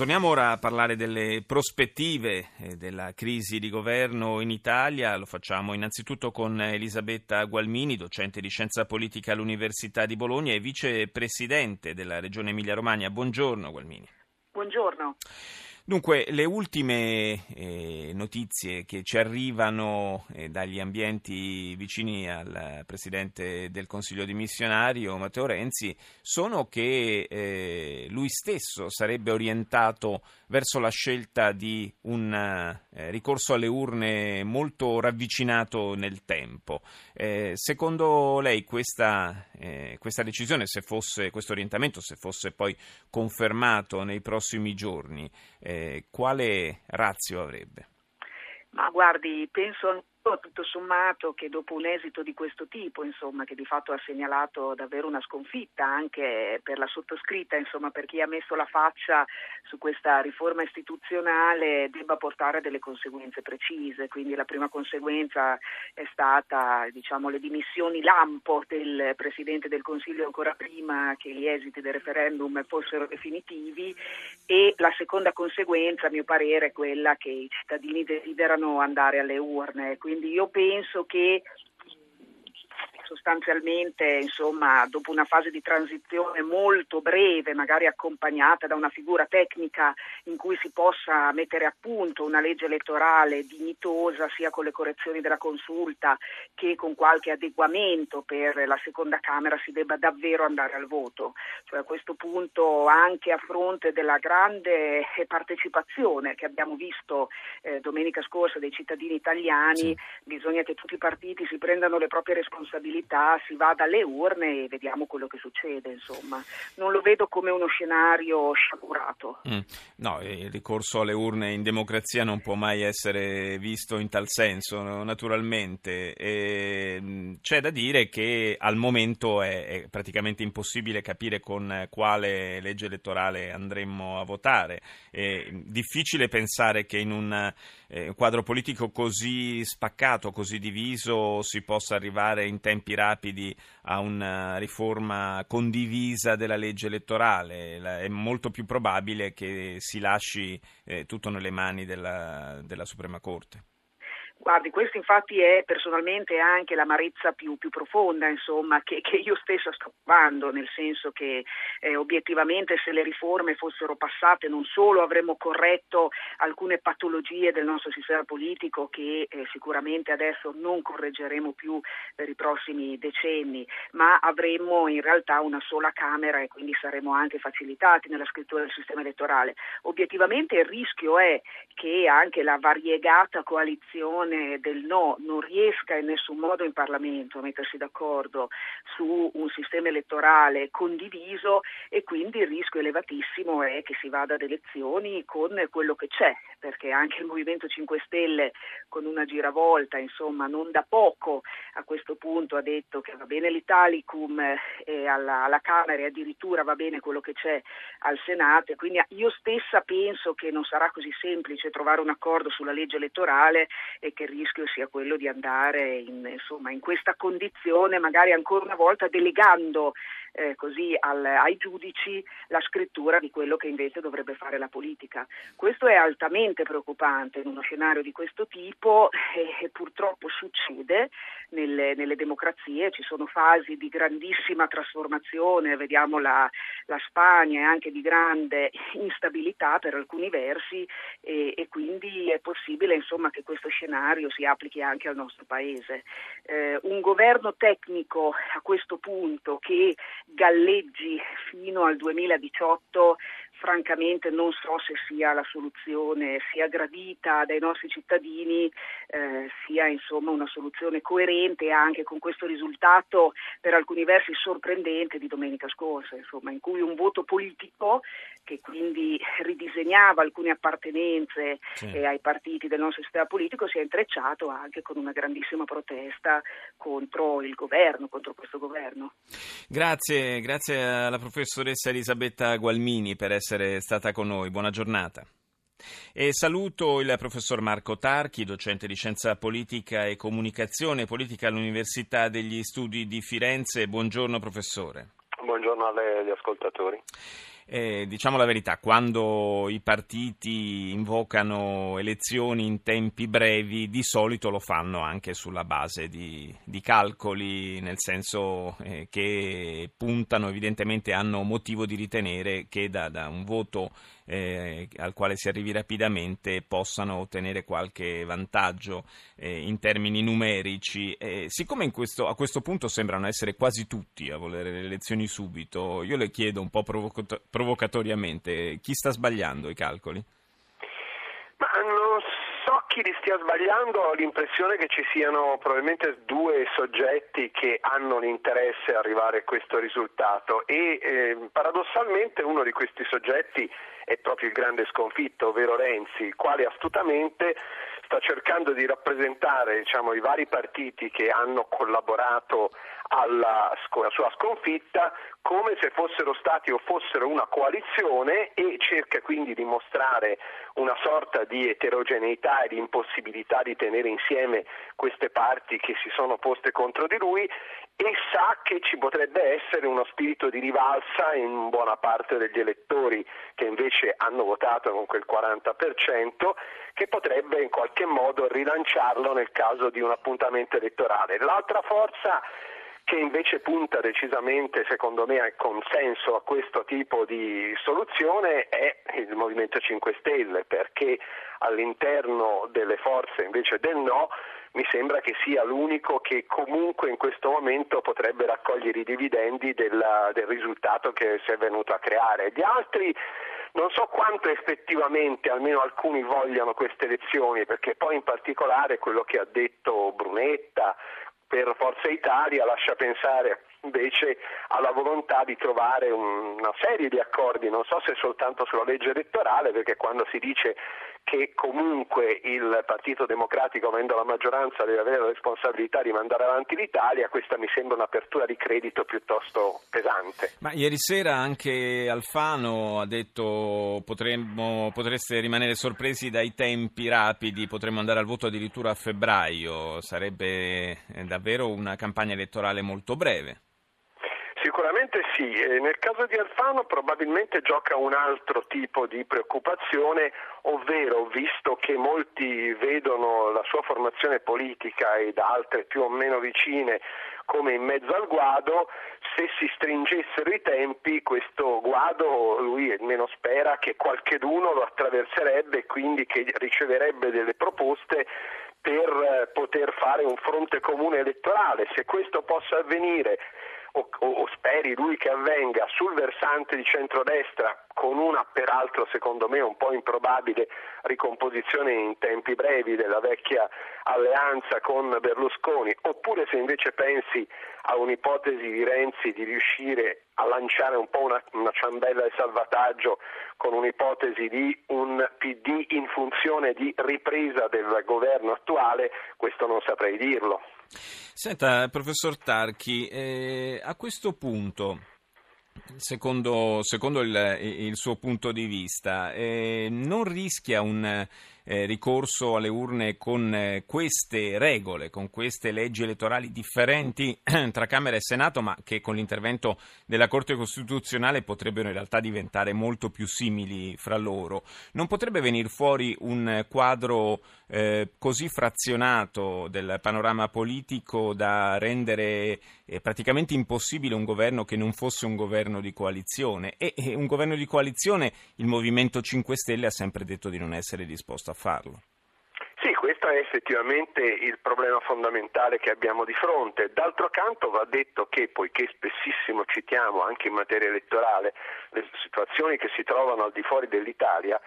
Torniamo ora a parlare delle prospettive eh, della crisi di governo in Italia. Lo facciamo innanzitutto con Elisabetta Gualmini, docente di scienza politica all'Università di Bologna e vicepresidente della Regione Emilia-Romagna. Buongiorno Gualmini. Buongiorno. Dunque, le ultime eh, notizie che ci arrivano eh, dagli ambienti vicini al Presidente del Consiglio dimissionario, Matteo Renzi, sono che eh, lui stesso sarebbe orientato verso la scelta di un eh, ricorso alle urne molto ravvicinato nel tempo. Eh, secondo lei questa, eh, questa decisione, se fosse, questo orientamento, se fosse poi confermato nei prossimi giorni, quale razio avrebbe? Ma guardi, penso tutto sommato che dopo un esito di questo tipo, insomma, che di fatto ha segnalato davvero una sconfitta anche per la sottoscritta, insomma, per chi ha messo la faccia su questa riforma istituzionale, debba portare delle conseguenze precise. Quindi la prima conseguenza è stata diciamo, le dimissioni lampo del Presidente del Consiglio ancora prima che gli esiti del referendum fossero definitivi e la seconda conseguenza, a mio parere, è quella che i cittadini desiderano andare alle urne. Quindi quindi io penso che sostanzialmente insomma, dopo una fase di transizione molto breve, magari accompagnata da una figura tecnica in cui si possa mettere a punto una legge elettorale dignitosa sia con le correzioni della consulta che con qualche adeguamento per la seconda Camera si debba davvero andare al voto. Cioè, a questo punto anche a fronte della grande partecipazione che abbiamo visto eh, domenica scorsa dei cittadini italiani, sì. bisogna che tutti i partiti si prendano le proprie responsabilità possibilità si vada alle urne e vediamo quello che succede. Insomma. Non lo vedo come uno scenario sciagurato. Mm. No, il ricorso alle urne in democrazia non può mai essere visto in tal senso, naturalmente. E, mm, c'è da dire che al momento è, praticamente impossibile capire con quale legge elettorale andremmo a votare. È difficile pensare che in un eh, quadro politico così spaccato, così diviso, si possa arrivare in tempi tempi rapidi a una riforma condivisa della legge elettorale. È molto più probabile che si lasci eh, tutto nelle mani della, della Suprema Corte. Guardi, questa infatti è personalmente anche l'amarezza più, più profonda insomma, che, che, io stessa sto provando, nel senso che eh, obiettivamente se le riforme fossero passate non solo avremmo corretto alcune patologie del nostro sistema politico che eh, sicuramente adesso non correggeremo più per i prossimi decenni, ma avremmo in realtà una sola Camera e quindi saremmo anche facilitati nella scrittura del sistema elettorale. Obiettivamente il rischio è che anche la variegata coalizione coalizione del no non riesca in nessun modo in Parlamento a mettersi d'accordo su un sistema elettorale condiviso e quindi il rischio elevatissimo è che si vada ad elezioni con quello che c'è, perché anche il Movimento 5 Stelle con una giravolta, insomma, non da poco a questo punto ha detto che va bene l'Italicum eh, alla, alla Camera e addirittura va bene quello che c'è al Senato, quindi io stessa penso che non sarà così semplice trovare un accordo sulla legge elettorale e che il rischio sia quello di andare in, insomma, in questa condizione, magari ancora una volta delegando eh, così al, ai giudici la scrittura di quello che invece dovrebbe fare la politica. Questo è altamente preoccupante in uno scenario di questo tipo e, e purtroppo succede nelle, nelle, democrazie, ci sono fasi di grandissima trasformazione, vediamo la, la Spagna e anche di grande instabilità per alcuni versi e, e quindi è possibile insomma, che questo scenario si applichi anche al nostro Paese. Eh, un governo tecnico a questo punto che galleggi fino al 2018 francamente non so se sia la soluzione sia gradita dai nostri cittadini, eh, sia insomma una soluzione coerente anche con questo risultato per alcuni versi sorprendente di domenica scorsa, insomma, in cui un voto politico che quindi ridisegnava alcune appartenenze sì. eh, ai partiti del nostro sistema politico si è intrecciato anche con una grandissima protesta contro il governo, contro questo governo. Grazie, grazie alla professoressa Elisabetta Gualmini per essere essere stata con noi. Buona giornata. E saluto il professor Marco Tarchi, docente di scienza politica e comunicazione politica all'Università degli Studi di Firenze. Buongiorno professore. Buongiorno agli ascoltatori. Eh, diciamo la verità, quando i partiti invocano elezioni in tempi brevi, di solito lo fanno anche sulla base di, di calcoli, nel senso eh, che puntano, evidentemente hanno motivo di ritenere che da, da un voto eh, al quale si arrivi rapidamente possano ottenere qualche vantaggio eh, in termini numerici. Eh, siccome questo, a questo punto sembrano essere quasi tutti a volere le elezioni subito, io le chiedo un po' provocato- provocatoriamente, chi sta sbagliando i calcoli? Ma so chi li stia sbagliando, ho l'impressione che ci siano probabilmente due soggetti che hanno l'interesse a arrivare a questo risultato e eh, paradossalmente uno di questi soggetti è proprio il grande sconfitto, ovvero Renzi, il quale astutamente sta cercando di rappresentare diciamo, i vari partiti che hanno collaborato alla, sua sconfitta come se fossero stati o fossero una coalizione e cerca quindi di mostrare una sorta di eterogeneità e di impossibilità di tenere insieme queste parti che si sono poste contro di lui e sa che ci potrebbe essere uno spirito di rivalsa in buona parte degli elettori che invece hanno votato con quel 40% che potrebbe in qualche modo rilanciarlo nel caso di un appuntamento elettorale. L'altra forza che invece punta decisamente, secondo me, al consenso a questo tipo di soluzione è il Movimento 5 Stelle, perché all'interno delle forze invece del no mi sembra che sia l'unico che comunque in questo momento potrebbe raccogliere i dividendi del, del risultato che si è venuto a creare. Gli altri non so quanto effettivamente almeno alcuni vogliano queste elezioni, perché poi in particolare quello che ha detto Brunetta, per Forza Italia lascia pensare invece alla volontà di trovare una serie di accordi, non so se soltanto sulla legge elettorale, perché quando si dice che comunque il Partito Democratico, avendo la maggioranza, deve avere la responsabilità di mandare avanti l'Italia, questa mi sembra un'apertura di credito piuttosto pesante. Ma ieri sera anche Alfano ha detto potremmo, potreste rimanere sorpresi dai tempi rapidi, potremmo andare al voto addirittura a febbraio, sarebbe eh, davvero una campagna elettorale molto breve. Sicuramente sì, nel caso di Alfano probabilmente gioca un altro tipo di preoccupazione, ovvero visto che molti vedono la sua formazione politica ed altre più o meno vicine come in mezzo al guado, se si stringessero i tempi questo guado lui almeno spera che qualcheduno lo attraverserebbe e quindi che riceverebbe delle proposte per eh, poter fare un fronte comune elettorale. Se questo possa avvenire o, o, speri lui che avvenga sul versante di centrodestra con una peraltro secondo me un po' improbabile ricomposizione in tempi brevi della vecchia alleanza con Berlusconi, oppure se invece pensi a un'ipotesi di Renzi di riuscire a lanciare un po' una, una ciambella di salvataggio con un'ipotesi di un PD in funzione di ripresa del governo attuale, questo non saprei dirlo. Senta, professor Tarchi, eh, a questo punto, secondo, secondo il, il, suo punto di vista, eh, non rischia un eh, ricorso alle urne con eh, queste regole, con queste leggi elettorali differenti tra Camera e Senato, ma che con l'intervento della Corte Costituzionale potrebbero in realtà diventare molto più simili fra loro. Non potrebbe venire fuori un quadro eh, così frazionato del panorama politico da rendere eh, praticamente impossibile un governo che non fosse un governo di coalizione e, e un governo di coalizione il Movimento 5 Stelle ha sempre detto di non essere disposto a farlo. Sì, questa è effettivamente il problema fondamentale che abbiamo di fronte. D'altro canto va detto che, poiché spessissimo citiamo anche in materia elettorale le situazioni che si trovano al di fuori dell'Italia,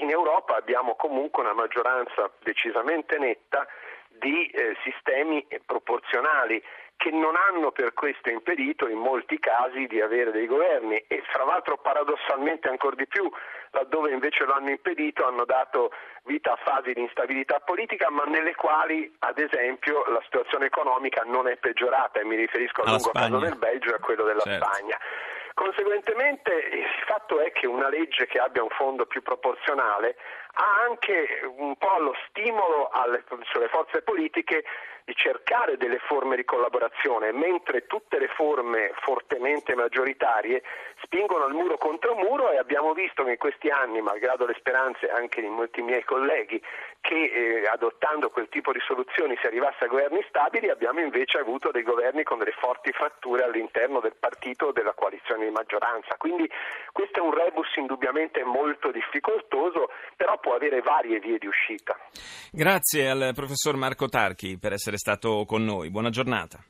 in Europa abbiamo comunque una maggioranza decisamente netta di eh, sistemi proporzionali che non hanno per questo impedito in molti casi di avere dei governi e fra l'altro paradossalmente ancora di più laddove invece lo hanno impedito hanno dato vita a fasi di instabilità politica ma nelle quali ad esempio la situazione economica non è peggiorata e mi riferisco al lungo caso del Belgio e a quello della certo. Spagna. Conseguentemente il fatto è che una legge che abbia un fondo più proporzionale ha anche un po' lo stimolo alle, sulle forze politiche di cercare delle forme di collaborazione, mentre tutte le forme fortemente maggioritarie spingono al muro contro muro e abbiamo visto che in questi anni, malgrado le speranze anche di molti miei colleghi, che eh, adottando quel tipo di soluzioni si arrivasse a governi stabili, abbiamo invece avuto dei governi con delle forti fratture all'interno del partito o della coalizione di maggioranza. Quindi questo è un rebus indubbiamente molto difficoltoso, però può avere varie vie di uscita. Grazie al professor Marco Tarchi per essere stato con noi. Buona giornata.